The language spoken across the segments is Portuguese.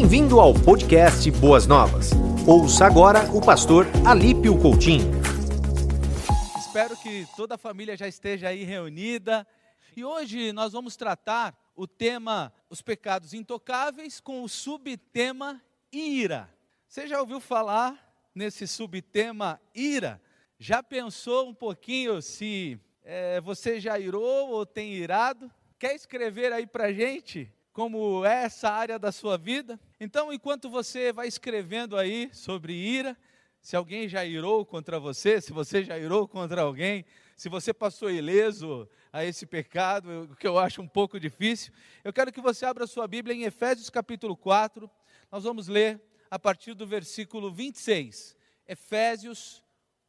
Bem-vindo ao podcast Boas Novas. Ouça agora o pastor Alípio Coutinho. Espero que toda a família já esteja aí reunida. E hoje nós vamos tratar o tema Os pecados intocáveis com o subtema ira. Você já ouviu falar nesse subtema ira? Já pensou um pouquinho se é, você já irou ou tem irado? Quer escrever aí para gente como é essa área da sua vida? Então, enquanto você vai escrevendo aí sobre ira, se alguém já irou contra você, se você já irou contra alguém, se você passou ileso a esse pecado, o que eu acho um pouco difícil, eu quero que você abra sua Bíblia em Efésios capítulo 4, nós vamos ler a partir do versículo 26. Efésios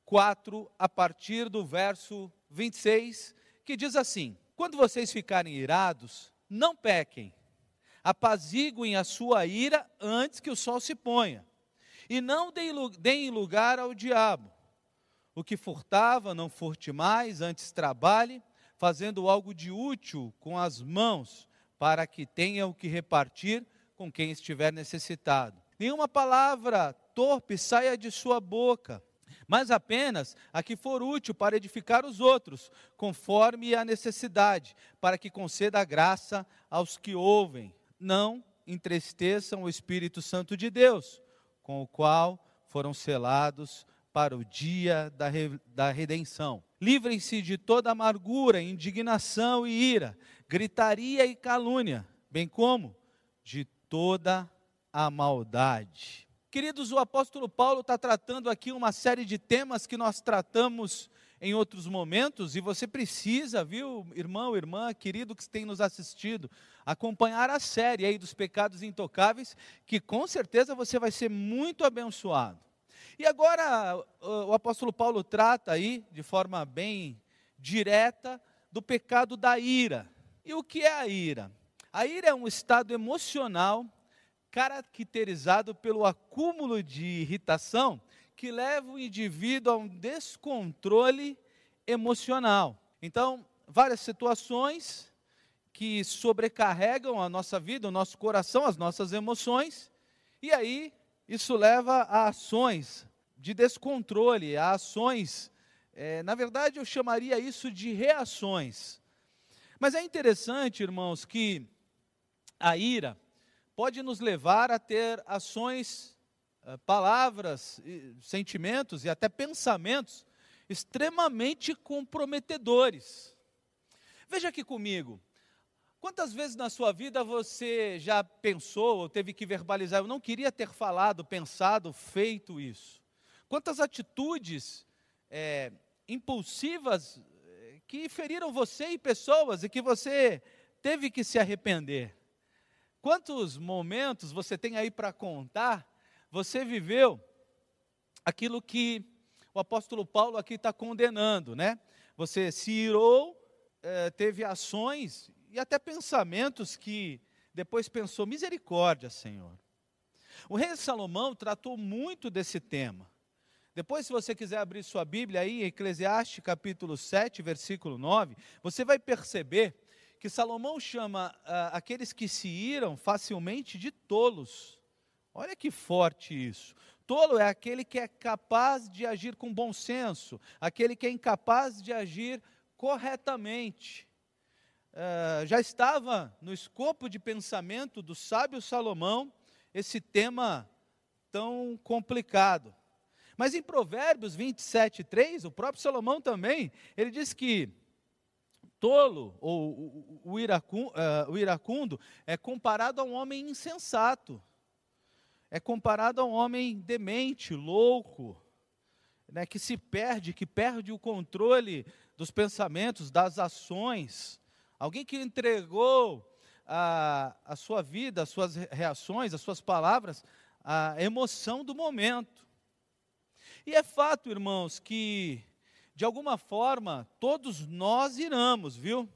4, a partir do verso 26, que diz assim: Quando vocês ficarem irados, não pequem, apaziguem a sua ira antes que o sol se ponha, e não deem lugar ao diabo. O que furtava, não furte mais, antes trabalhe, fazendo algo de útil com as mãos, para que tenha o que repartir com quem estiver necessitado. Nenhuma palavra torpe saia de sua boca mas apenas a que for útil para edificar os outros, conforme a necessidade, para que conceda graça aos que ouvem. Não entristeçam o Espírito Santo de Deus, com o qual foram selados para o dia da, re, da redenção. Livrem-se de toda amargura, indignação e ira, gritaria e calúnia, bem como de toda a maldade. Queridos, o apóstolo Paulo está tratando aqui uma série de temas que nós tratamos em outros momentos, e você precisa, viu, irmão, irmã, querido que tem nos assistido, acompanhar a série aí dos pecados intocáveis, que com certeza você vai ser muito abençoado. E agora o apóstolo Paulo trata aí, de forma bem direta, do pecado da ira. E o que é a ira? A ira é um estado emocional caracterizado pelo acúmulo de irritação que leva o indivíduo a um descontrole emocional. Então, várias situações que sobrecarregam a nossa vida, o nosso coração, as nossas emoções, e aí isso leva a ações de descontrole, a ações, é, na verdade eu chamaria isso de reações. Mas é interessante, irmãos, que a ira, pode nos levar a ter ações, palavras, sentimentos e até pensamentos extremamente comprometedores. Veja aqui comigo. Quantas vezes na sua vida você já pensou ou teve que verbalizar, eu não queria ter falado, pensado, feito isso? Quantas atitudes é, impulsivas eh, que feriram você e pessoas e que você teve que se arrepender? Quantos momentos você tem aí para contar? Você viveu aquilo que o apóstolo Paulo aqui está condenando, né? Você se irou, é, teve ações e até pensamentos que depois pensou: misericórdia, Senhor. O rei Salomão tratou muito desse tema. Depois, se você quiser abrir sua Bíblia aí, Eclesiastes capítulo 7, versículo 9, você vai perceber que Salomão chama ah, aqueles que se iram facilmente de tolos. Olha que forte isso. Tolo é aquele que é capaz de agir com bom senso, aquele que é incapaz de agir corretamente. Uh, já estava no escopo de pensamento do sábio Salomão esse tema tão complicado. Mas em Provérbios 27, 3, o próprio Salomão também, ele diz que tolo ou o iracundo, uh, o iracundo é comparado a um homem insensato, é comparado a um homem demente, louco, né, que se perde, que perde o controle dos pensamentos, das ações. Alguém que entregou a, a sua vida, as suas reações, as suas palavras, a emoção do momento. E é fato, irmãos, que de alguma forma, todos nós iramos, viu?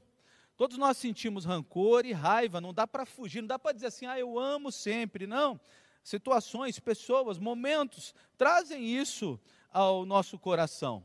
Todos nós sentimos rancor e raiva, não dá para fugir, não dá para dizer assim, ah, eu amo sempre, não. Situações, pessoas, momentos trazem isso ao nosso coração.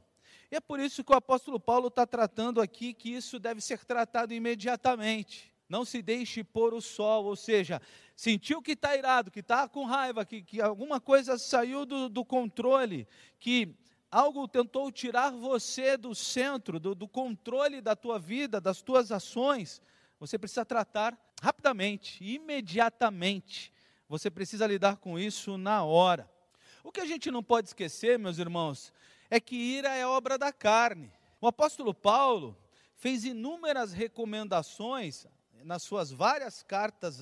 E é por isso que o apóstolo Paulo está tratando aqui que isso deve ser tratado imediatamente. Não se deixe pôr o sol, ou seja, sentiu que está irado, que está com raiva, que, que alguma coisa saiu do, do controle, que algo tentou tirar você do centro, do, do, controle da tua vida, das tuas ações, você precisa tratar rapidamente, imediatamente. Você precisa lidar com isso na hora. O que a gente não pode esquecer, meus irmãos, é que ira é obra da carne. O apóstolo Paulo fez inúmeras recomendações nas suas várias cartas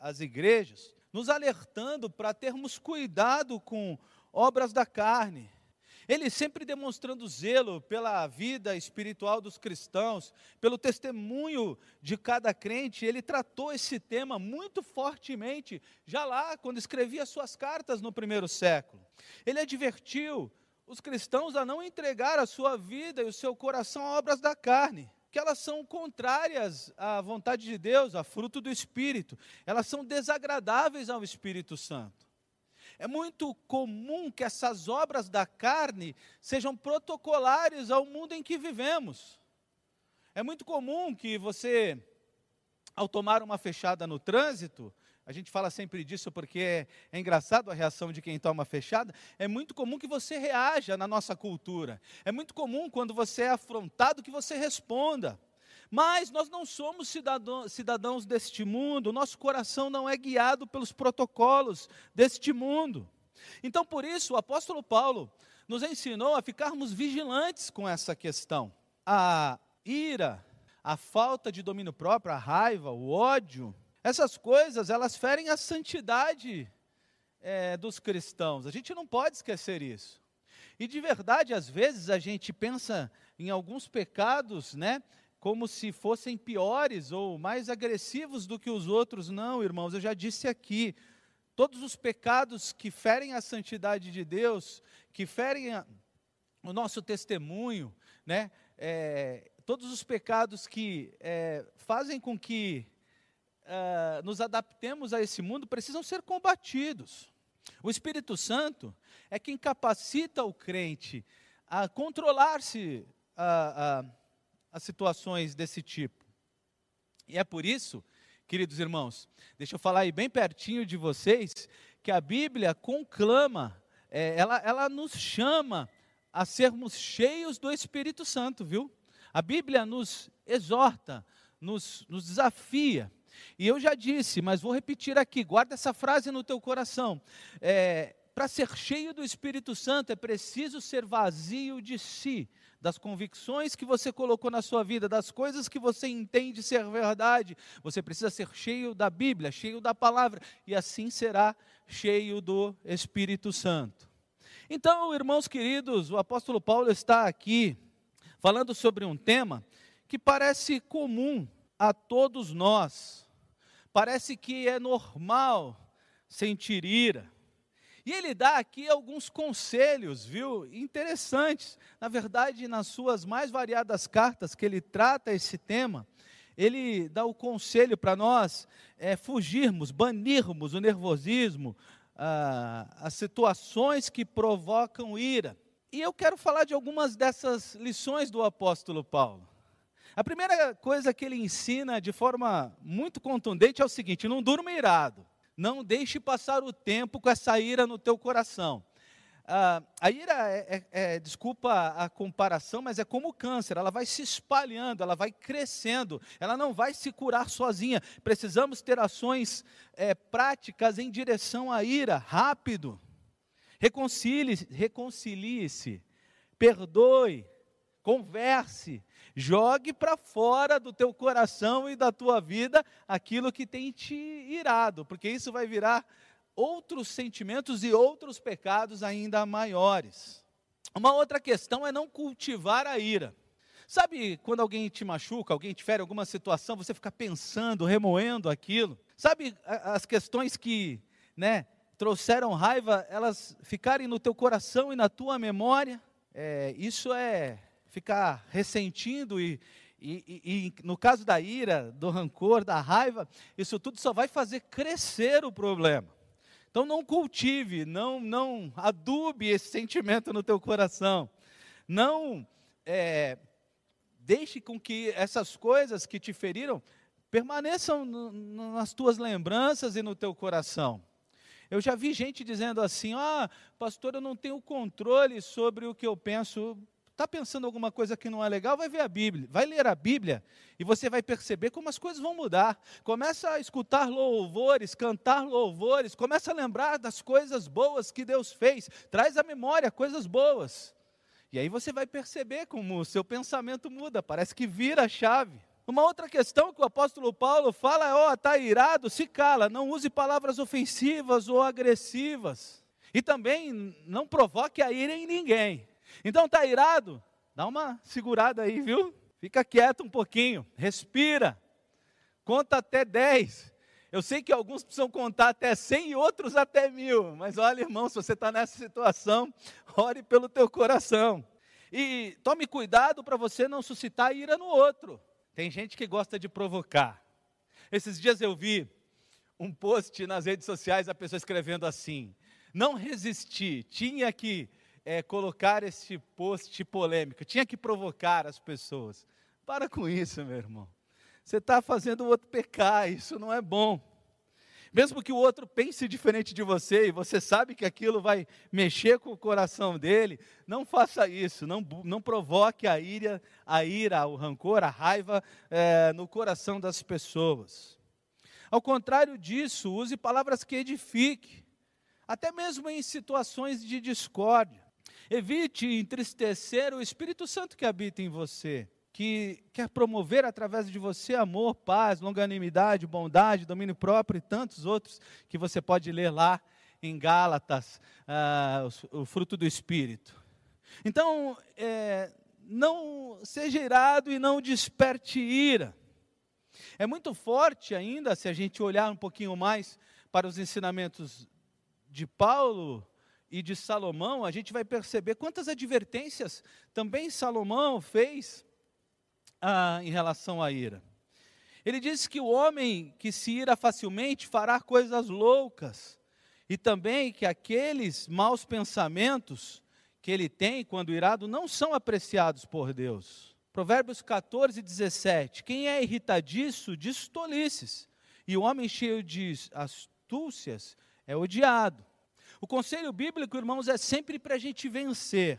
às igrejas, nos alertando para termos cuidado com obras da carne. Ele sempre demonstrando zelo pela vida espiritual dos cristãos, pelo testemunho de cada crente, ele tratou esse tema muito fortemente, já lá, quando escrevia suas cartas no primeiro século. Ele advertiu os cristãos a não entregar a sua vida e o seu coração a obras da carne que elas são contrárias à vontade de Deus, a fruto do Espírito. Elas são desagradáveis ao Espírito Santo. É muito comum que essas obras da carne sejam protocolares ao mundo em que vivemos. É muito comum que você, ao tomar uma fechada no trânsito, a gente fala sempre disso porque é, é, engraçado a reação de quem toma fechada. É muito comum que você reaja na nossa cultura. É muito comum quando você é afrontado que você responda. Mas nós não somos cidadãos, cidadãos deste mundo, nosso coração não é guiado pelos protocolos deste mundo. Então, por isso, o apóstolo Paulo nos ensinou a ficarmos vigilantes com essa questão. A ira, a falta de domínio próprio, a raiva, o ódio, essas coisas, elas ferem a santidade é, dos cristãos. A gente não pode esquecer isso. E de verdade, às vezes a gente pensa em alguns pecados, né, como se fossem piores ou mais agressivos do que os outros. Não, irmãos, eu já disse aqui, todos os pecados que ferem a santidade de Deus, que ferem a, o nosso testemunho, né, é, todos os pecados que é, fazem com que uh, nos adaptemos a esse mundo precisam ser combatidos. O Espírito Santo é quem capacita o crente a controlar-se a, a situações desse tipo. E é por isso, queridos irmãos, deixa eu falar aí bem pertinho de vocês, que a Bíblia conclama, é, ela, ela nos chama a sermos cheios do Espírito Santo, viu? A Bíblia nos exorta, nos, nos desafia e eu já disse, mas vou repetir aqui, guarda essa frase no teu coração. É, Para ser cheio do Espírito Santo é preciso ser vazio de si, das convicções que você colocou na sua vida, das coisas que você entende ser verdade. Você precisa ser cheio da Bíblia, cheio da palavra, e assim será cheio do Espírito Santo. Então, irmãos queridos, o apóstolo Paulo está aqui falando sobre um tema que parece comum a todos nós. Parece que é normal sentir ira. E ele dá aqui alguns conselhos, viu? Interessantes. Na verdade, nas suas mais variadas cartas que ele trata esse tema, ele dá o conselho para nós é, fugirmos, banirmos o nervosismo, ah, as situações que provocam ira. E eu quero falar de algumas dessas lições do apóstolo Paulo. A primeira coisa que ele ensina de forma muito contundente é o seguinte: não durma irado. Não deixe passar o tempo com essa ira no teu coração. Ah, a ira, é, é, é, desculpa a comparação, mas é como o câncer, ela vai se espalhando, ela vai crescendo, ela não vai se curar sozinha. Precisamos ter ações é, práticas em direção à ira, rápido. Reconcilie-se, reconcilie perdoe, converse, jogue para fora do teu coração e da tua vida aquilo que tem te irado, porque isso vai virar outros sentimentos e outros pecados ainda maiores. Uma outra questão é não cultivar a ira. Sabe quando alguém te machuca, alguém te fere alguma situação, você fica pensando, remoendo aquilo? Sabe as questões que, né, trouxeram raiva, elas ficarem no teu coração e na tua memória? É, isso é ficar ressentindo e, e, e, e, no caso da ira, do rancor, da raiva, isso tudo só vai fazer crescer o problema. Então não cultive, não, não adube esse sentimento no teu coração. Não é, deixe com que essas coisas que te feriram permaneçam no, no, nas tuas lembranças e no teu coração. Eu já vi gente dizendo assim: ah, pastor, eu não tenho controle sobre o que eu penso. Está pensando alguma coisa que não é legal? Vai ver a Bíblia, vai ler a Bíblia e você vai perceber como as coisas vão mudar. Começa a escutar louvores, cantar louvores, começa a lembrar das coisas boas que Deus fez, traz à memória coisas boas. E aí você vai perceber como o seu pensamento muda, parece que vira a chave. Uma outra questão que o apóstolo Paulo fala é: ó, oh, está irado, se cala, não use palavras ofensivas ou agressivas. E também não provoque a ira em ninguém. Então está irado? Dá uma segurada aí, viu? Fica quieto um pouquinho, respira, conta até 10. Eu sei que alguns precisam contar até 100 e outros até mil, mas olha, irmão, se você está nessa situação, ore pelo teu coração. E tome cuidado para você não suscitar ira no outro. Tem gente que gosta de provocar. Esses dias eu vi um post nas redes sociais, a pessoa escrevendo assim: Não resisti, tinha que é, colocar esse post polêmico, tinha que provocar as pessoas. Para com isso, meu irmão. Você está fazendo o outro pecar, isso não é bom. Mesmo que o outro pense diferente de você e você sabe que aquilo vai mexer com o coração dele, não faça isso, não, não provoque a ira, a ira, o rancor, a raiva é, no coração das pessoas. Ao contrário disso, use palavras que edifiquem, até mesmo em situações de discórdia. Evite entristecer o Espírito Santo que habita em você, que quer promover através de você amor, paz, longanimidade, bondade, domínio próprio e tantos outros que você pode ler lá em Gálatas, ah, o, o, fruto do Espírito. Então, é, não seja irado e não desperte ira. É muito forte ainda, se a gente olhar um pouquinho mais para os ensinamentos de Paulo, e de Salomão, a gente vai perceber quantas advertências também Salomão fez ah, em relação à ira. Ele diz que o homem que se ira facilmente fará coisas loucas, e também que aqueles maus pensamentos que ele tem quando irado não são apreciados por Deus. Provérbios 14, 17. Quem é irritadiço diz tolices, e o homem cheio de astúcias é odiado. O conselho bíblico, irmãos, é sempre para a gente vencer,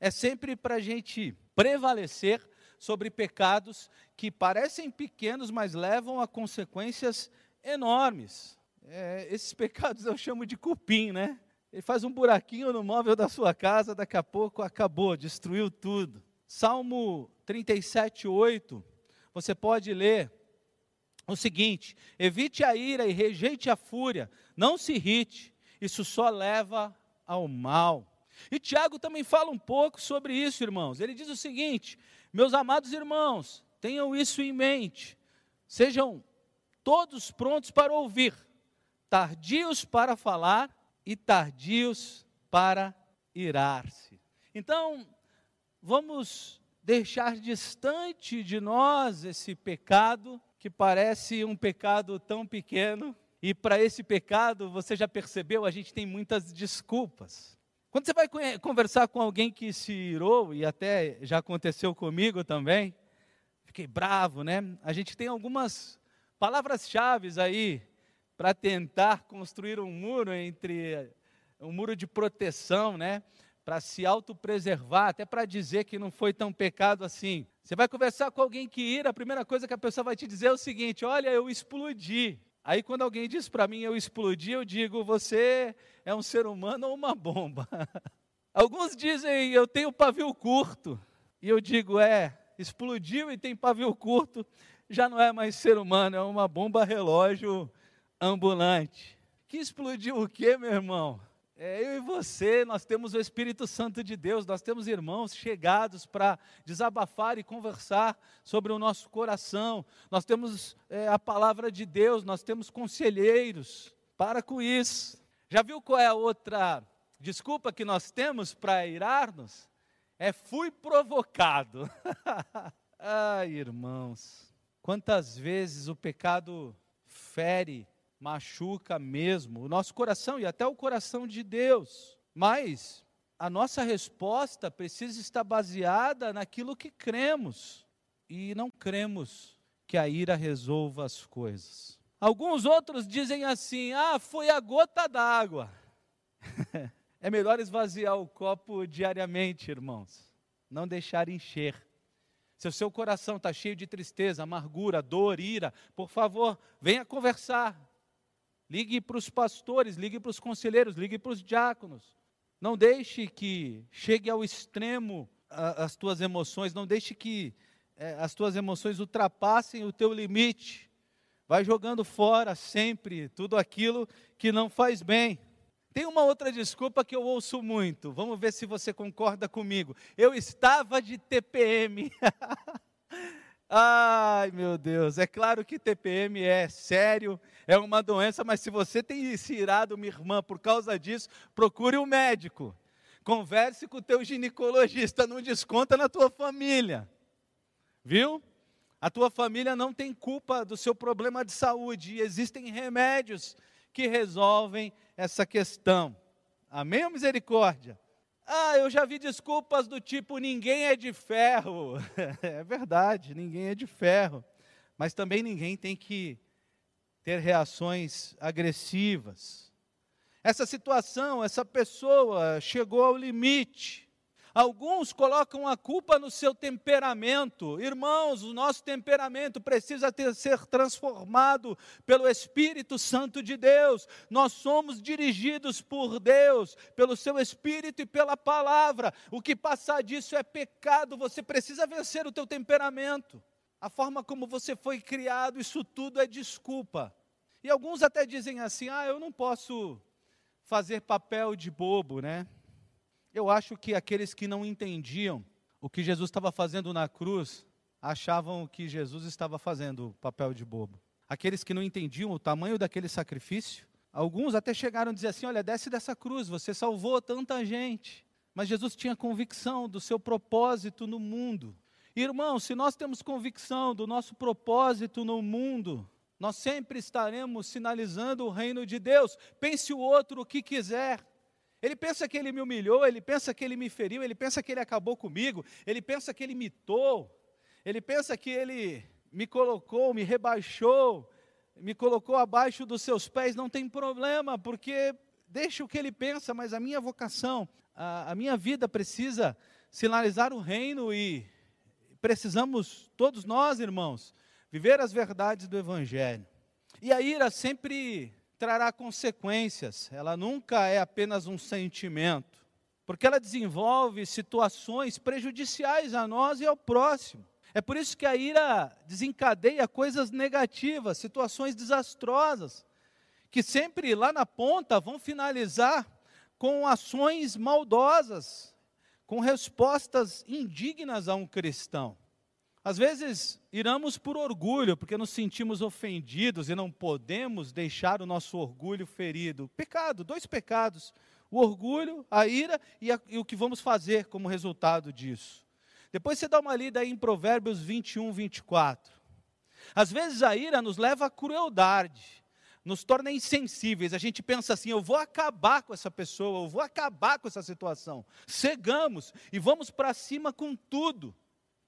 é sempre para a gente prevalecer sobre pecados que parecem pequenos, mas levam a consequências enormes. É, esses pecados eu chamo de cupim, né? Ele faz um buraquinho no móvel da sua casa, daqui a pouco acabou, destruiu tudo. Salmo 37, 8, você pode ler o seguinte: evite a ira e rejeite a fúria, não se irrite, isso só leva ao mal. E Tiago também fala um pouco sobre isso, irmãos. Ele diz o seguinte: meus amados irmãos, tenham isso em mente, sejam todos prontos para ouvir, tardios para falar e tardios para irar-se. Então, vamos deixar distante de nós esse pecado que parece um pecado tão pequeno e para esse pecado, você já percebeu, a gente tem muitas desculpas. Quando você vai conversar com alguém que se irou, e até já aconteceu comigo também, fiquei bravo, né? A gente tem algumas palavras-chave aí para tentar construir um muro entre um muro de proteção, né? Para se autopreservar, até para dizer que não foi tão pecado assim. Você vai conversar com alguém que ira, a primeira coisa que a pessoa vai te dizer é o seguinte: olha, eu explodi. Aí quando alguém diz para mim eu explodi, eu digo, você é um ser humano ou uma bomba? Alguns dizem, eu tenho pavio curto. E eu digo, é, explodiu e tem pavio curto, já não é mais ser humano, é uma bomba relógio ambulante. Que explodiu o quê, meu irmão? É, eu e você, nós temos o Espírito Santo de Deus, nós temos irmãos chegados para desabafar e conversar sobre o nosso coração, nós temos é, a palavra de Deus, nós temos conselheiros. Para com isso. Já viu qual é a outra desculpa que nós temos para irar-nos? É fui provocado. Ai, irmãos, quantas vezes o pecado fere machuca mesmo o nosso coração e até o coração de Deus. Mas a nossa resposta precisa estar baseada naquilo que cremos. E não cremos que a ira resolva as coisas. Alguns outros dizem assim: ah, foi a gota d'água. é melhor esvaziar o copo diariamente, irmãos, não deixar encher. Se o seu coração está cheio de tristeza, amargura, dor, ira, por favor, venha conversar. Ligue para os pastores, ligue para os conselheiros, ligue para os diáconos. Não deixe que chegue ao extremo as tuas emoções, não deixe que é, as tuas emoções ultrapassem o teu limite. Vai jogando fora sempre tudo aquilo que não faz bem. Tem uma outra desculpa que eu ouço muito. Vamos ver se você concorda comigo. Eu estava de TPM. Ai, meu Deus, é claro que TPM é sério, é uma doença, mas se você tem se irado, minha irmã, por causa disso, procure um médico. Converse com o teu ginecologista, não desconta na tua família. Viu? A tua família não tem culpa do seu problema de saúde, e existem remédios que resolvem essa questão. Amém misericórdia? Ah, eu já vi desculpas do tipo ninguém é de ferro. é verdade, ninguém é de ferro. Mas também ninguém tem que ter reações agressivas. Essa situação, essa pessoa chegou ao limite. Alguns colocam a culpa no seu temperamento. Irmãos, o nosso temperamento precisa ter, ser transformado pelo Espírito Santo de Deus. Nós somos dirigidos por Deus, pelo seu Espírito e pela palavra. O que passar disso é pecado. Você precisa vencer o teu temperamento. A forma como você foi criado, isso tudo é desculpa. E alguns até dizem assim: ah, eu não posso fazer papel de bobo, né? Eu acho que aqueles que não entendiam o que Jesus estava fazendo na cruz, achavam que Jesus estava fazendo papel de bobo. Aqueles que não entendiam o tamanho daquele sacrifício, alguns até chegaram a dizer assim: olha, desce dessa cruz, você salvou tanta gente. Mas Jesus tinha convicção do seu propósito no mundo. Irmão, se nós temos convicção do nosso propósito no mundo, nós sempre estaremos sinalizando o reino de Deus. Pense o outro o que quiser. Ele pensa que ele me humilhou, ele pensa que ele me feriu, ele pensa que ele acabou comigo, ele pensa que ele mitou, ele pensa que ele me colocou, me rebaixou, me colocou abaixo dos seus pés. Não tem problema, porque deixa o que ele pensa, mas a minha vocação, a, a minha vida precisa sinalizar o reino e precisamos, todos nós, irmãos, viver as verdades do Evangelho. E a ira sempre trará consequências, ela nunca é apenas um sentimento, porque ela desenvolve situações prejudiciais a nós e ao próximo. É por isso que a ira desencadeia coisas negativas, situações desastrosas, que sempre lá na ponta vão finalizar com ações maldosas, com respostas indignas a um cristão. Às vezes, iramos por orgulho, porque nos sentimos ofendidos e não podemos deixar o nosso orgulho ferido. Pecado, dois pecados: o orgulho, a ira e, a, e o que vamos fazer como resultado disso. Depois você dá uma lida aí em Provérbios 21, 24. Às vezes a ira nos leva à crueldade, nos torna insensíveis. A gente pensa assim: eu vou acabar com essa pessoa, eu vou acabar com essa situação. Cegamos e vamos para cima com tudo.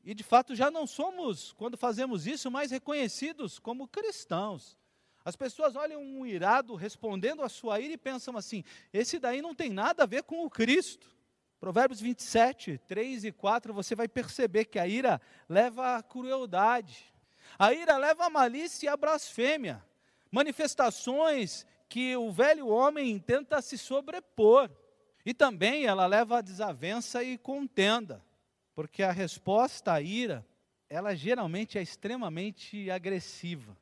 E de fato já não somos, quando fazemos isso, mais reconhecidos como cristãos. As pessoas olham um irado respondendo a sua ira e pensam assim: esse daí não tem nada a ver com o Cristo. Provérbios 27, 3 e 4, você vai perceber que a ira leva à crueldade, a ira leva à malícia e à blasfêmia, manifestações que o velho homem tenta se sobrepor, e também ela leva à desavença e contenda. Porque a resposta à ira, ela geralmente é extremamente agressiva.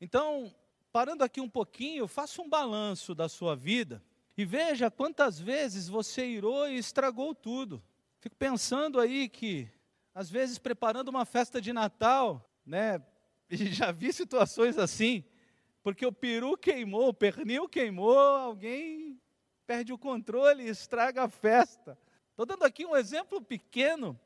Então, parando aqui um pouquinho, faça um balanço da sua vida e veja quantas vezes você irou e estragou tudo. Fico pensando aí que, às vezes, preparando uma festa de Natal, né, já vi situações assim, porque o peru queimou, o pernil queimou, alguém perde o controle e estraga a festa. Estou dando aqui um exemplo pequeno,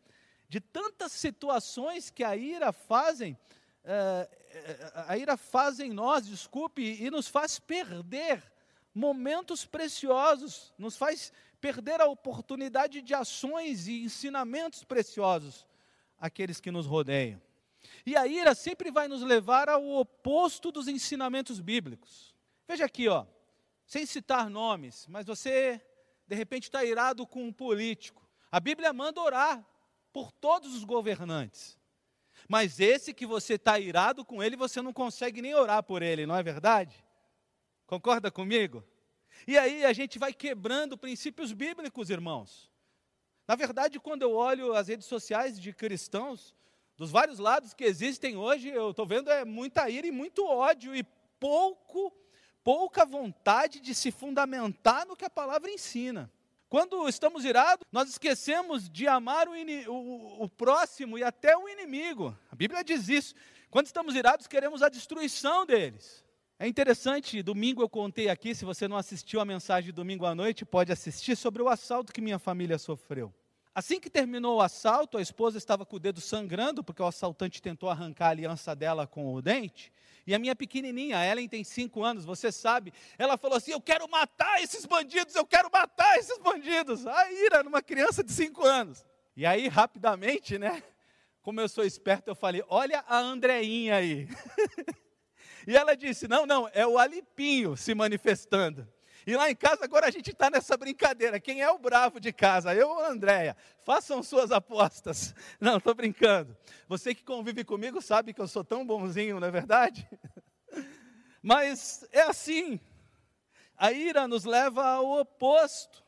de tantas situações que a ira fazem, uh, a ira faz em nós, desculpe, e nos faz perder momentos preciosos, nos faz perder a oportunidade de ações e ensinamentos preciosos àqueles que nos rodeiam. E a ira sempre vai nos levar ao oposto dos ensinamentos bíblicos. Veja aqui, ó, sem citar nomes, mas você de repente está irado com um político. A Bíblia manda orar por todos os governantes. Mas esse que você está irado com ele, você não consegue nem orar por ele, não é verdade? Concorda comigo? E aí a gente vai quebrando princípios bíblicos, irmãos. Na verdade, quando eu olho as redes sociais de cristãos, dos vários lados que existem hoje, eu estou vendo é muita ira e muito ódio e pouco, pouca vontade de se fundamentar no que a palavra ensina. Quando estamos irados, nós esquecemos de amar o, o, o, próximo e até o inimigo. A Bíblia diz isso. Quando estamos irados, queremos a destruição deles. É interessante, domingo eu contei aqui, se você não assistiu a mensagem de domingo à noite, pode assistir sobre o assalto que minha família sofreu. Assim que terminou o assalto, a esposa estava com o dedo sangrando, porque o assaltante tentou arrancar a aliança dela com o dente. E a minha pequenininha, Ellen tem cinco anos, você sabe, ela falou assim: Eu quero matar esses bandidos, eu quero matar esses bandidos. A ira numa criança de cinco anos. E aí, rapidamente, né? Como eu sou esperto, eu falei: Olha a Andreinha aí. e ela disse: Não, não, é o Alipinho se manifestando. E lá em casa agora a gente está nessa brincadeira. Quem é o bravo de casa? Eu ou a Andréia? Façam suas apostas. Não, estou brincando. Você que convive comigo sabe que eu sou tão bonzinho, não é verdade? Mas é assim. A ira nos leva ao oposto.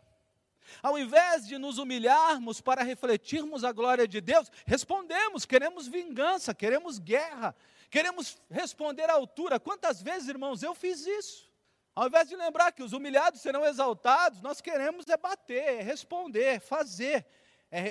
Ao invés de nos humilharmos para refletirmos a glória de Deus, respondemos, queremos vingança, queremos guerra, queremos responder à altura. Quantas vezes, irmãos, eu fiz isso? Ao invés de lembrar que os humilhados serão exaltados, nós queremos é bater, é responder, fazer, é, é,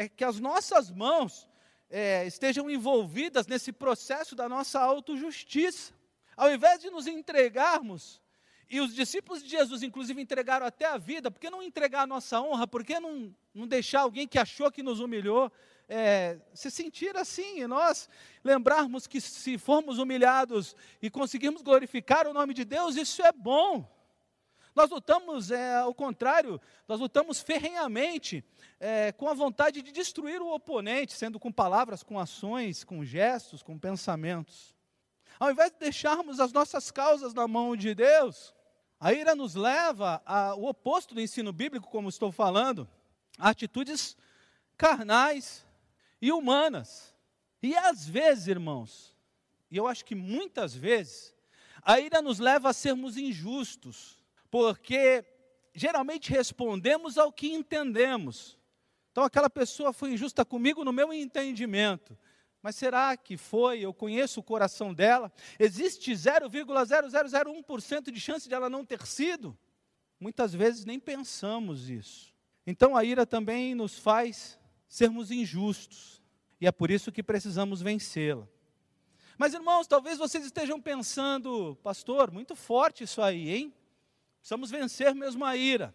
é, é que as nossas mãos é, estejam envolvidas nesse processo da nossa autojustiça. Ao invés de nos entregarmos, e os discípulos de Jesus, inclusive, entregaram até a vida, por que não entregar a nossa honra? Por que não, não deixar alguém que achou que nos humilhou é, se sentir assim, e nós lembrarmos que se formos humilhados e conseguirmos glorificar o nome de Deus, isso é bom. Nós lutamos, é, ao contrário, nós lutamos ferrenhamente é, com a vontade de destruir o oponente, sendo com palavras, com ações, com gestos, com pensamentos. Ao invés de deixarmos as nossas causas na mão de Deus, a ira nos leva ao oposto do ensino bíblico, como estou falando, a atitudes carnais, e humanas. E às vezes, irmãos, e eu acho que muitas vezes, a ira nos leva a sermos injustos, porque geralmente respondemos ao que entendemos. Então, aquela pessoa foi injusta comigo no meu entendimento. Mas será que foi? Eu conheço o coração dela. Existe 0,0001% de chance de ela não ter sido? Muitas vezes nem pensamos isso. Então a ira também nos faz sermos injustos. E é por isso que precisamos vencê-la. Mas irmãos, talvez vocês estejam pensando, pastor, muito forte isso aí, hein? Precisamos vencer mesmo a ira.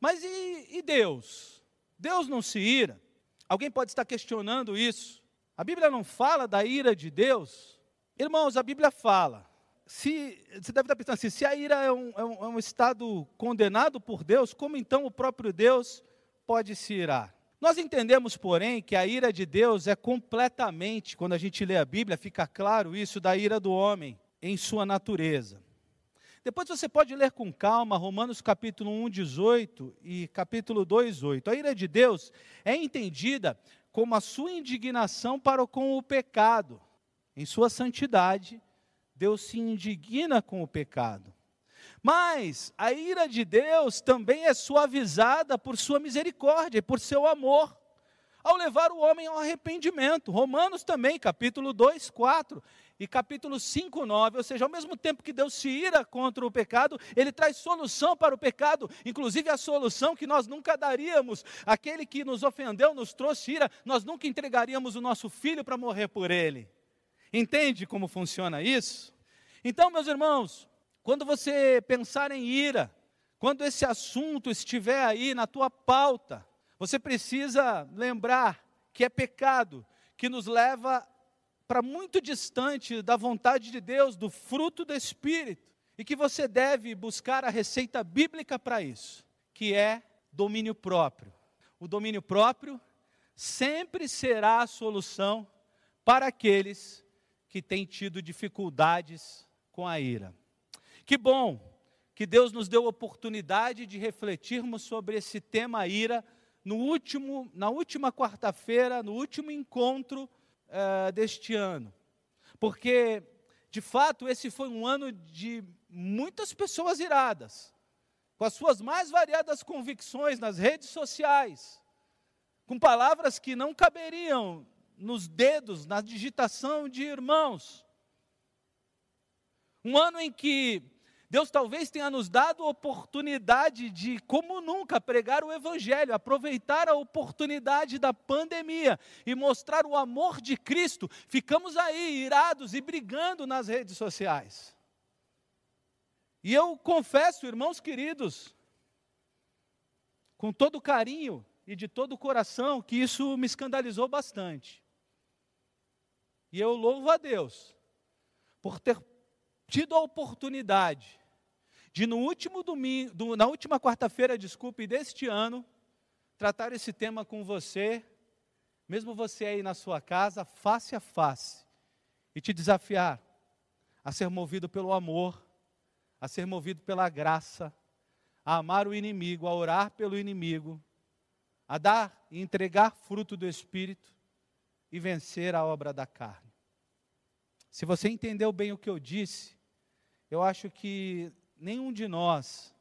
Mas e, e Deus? Deus não se ira? Alguém pode estar questionando isso. A Bíblia não fala da ira de Deus? Irmãos, a Bíblia fala. Se, você deve estar pensando assim: se a ira é um, é, um, é um estado condenado por Deus, como então o próprio Deus pode se irar? Nós entendemos, porém, que a ira de Deus é completamente, quando a gente lê a Bíblia, fica claro isso da ira do homem em sua natureza. Depois você pode ler com calma Romanos capítulo 1, 18 e capítulo 2, 8. A ira de Deus é entendida como a sua indignação para com o pecado. Em sua santidade, Deus se indigna com o pecado. Mas a ira de Deus também é suavizada por sua misericórdia e por seu amor, ao levar o homem ao arrependimento. Romanos também, capítulo 2, 4 e capítulo 5, 9, ou seja, ao mesmo tempo que Deus se ira contra o pecado, ele traz solução para o pecado, inclusive a solução que nós nunca daríamos. Aquele que nos ofendeu, nos trouxe ira, nós nunca entregaríamos o nosso filho para morrer por ele. Entende como funciona isso? Então, meus irmãos, quando você pensar em ira, quando esse assunto estiver aí na tua pauta, você precisa lembrar que é pecado que nos leva para muito distante da vontade de Deus, do fruto do Espírito, e que você deve buscar a receita bíblica para isso, que é domínio próprio. O domínio próprio sempre será a solução para aqueles que têm tido dificuldades com a ira. Que bom que Deus nos deu a oportunidade de refletirmos sobre esse tema ira no último, na última quarta-feira, no último encontro uh, deste ano. Porque, de fato, esse foi um ano de muitas pessoas iradas, com as suas mais variadas convicções nas redes sociais, com palavras que não caberiam nos dedos, na digitação de irmãos. Um ano em que Deus talvez tenha nos dado a oportunidade de, como nunca, pregar o Evangelho, aproveitar a oportunidade da pandemia e mostrar o amor de Cristo. Ficamos aí irados e brigando nas redes sociais. E eu confesso, irmãos queridos, com todo carinho e de todo o coração, que isso me escandalizou bastante. E eu louvo a Deus por ter tido a oportunidade de no último domingo, do, na última quarta-feira, desculpe, deste ano, tratar esse tema com você, mesmo você aí na sua casa, face a face, e te desafiar a ser movido pelo amor, a ser movido pela graça, a amar o inimigo, a orar pelo inimigo, a dar e entregar fruto do Espírito e vencer a obra da carne. Se você entendeu bem o que eu disse, eu acho que nenhum de nós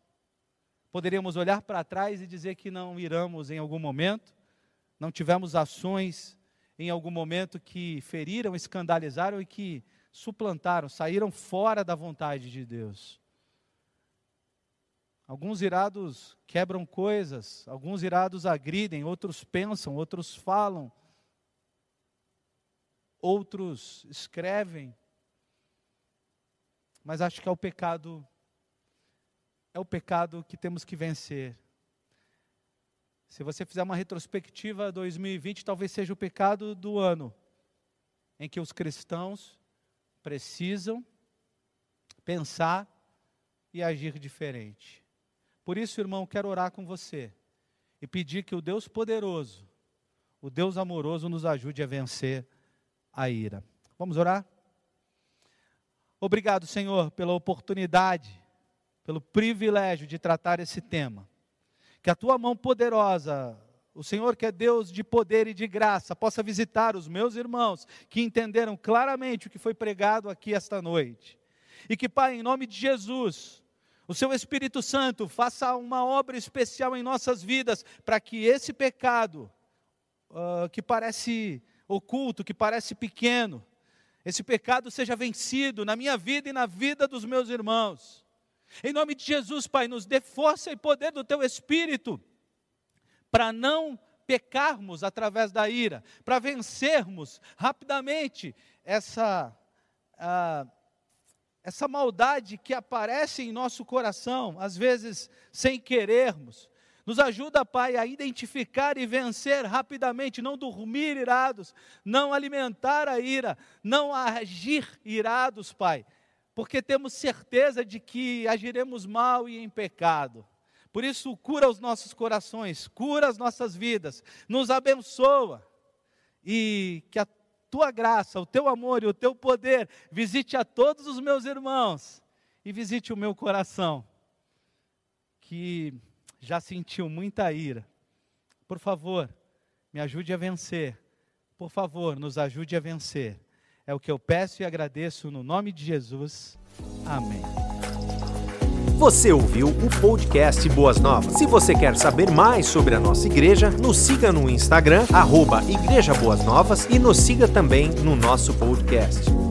poderíamos olhar para trás e dizer que não iramos em algum momento, não tivemos ações em algum momento que feriram, escandalizaram e que suplantaram, saíram fora da vontade de Deus. Alguns irados quebram coisas, alguns irados agridem, outros pensam, outros falam, outros escrevem, mas acho que é o pecado é o pecado que temos que vencer. Se você fizer uma retrospectiva 2020, talvez seja o pecado do ano em que os cristãos precisam pensar e agir diferente. Por isso, irmão, quero orar com você e pedir que o Deus poderoso, o Deus amoroso, nos ajude a vencer a ira. Vamos orar? Obrigado, Senhor, pela oportunidade, pelo privilégio de tratar esse tema. Que a tua mão poderosa, o Senhor que é Deus de poder e de graça, possa visitar os meus irmãos que entenderam claramente o que foi pregado aqui esta noite. E que, Pai, em nome de Jesus, o seu Espírito Santo faça uma obra especial em nossas vidas, para que esse pecado, uh, que parece oculto, que parece pequeno, esse pecado seja vencido na minha vida e na vida dos meus irmãos. Em nome de Jesus, Pai, nos dê força e poder do Teu Espírito para não pecarmos através da ira, para vencermos rapidamente essa, essa maldade que aparece em nosso coração, às vezes sem querermos, nos ajuda, Pai, a identificar e vencer rapidamente, não dormir irados, não alimentar a ira, não agir irados, Pai, porque temos certeza de que agiremos mal e em pecado. Por isso, cura os nossos corações, cura as nossas vidas, nos abençoa e que a tua graça, o teu amor e o teu poder visite a todos os meus irmãos e visite o meu coração. Que já sentiu muita ira, por favor, me ajude a vencer. Por favor, nos ajude a vencer. É o que eu peço e agradeço no nome de Jesus. Amém. Você ouviu o podcast Boas Novas. Se você quer saber mais sobre a nossa igreja, nos siga no Instagram, arroba Igreja Boas Novas e nos siga também no nosso podcast.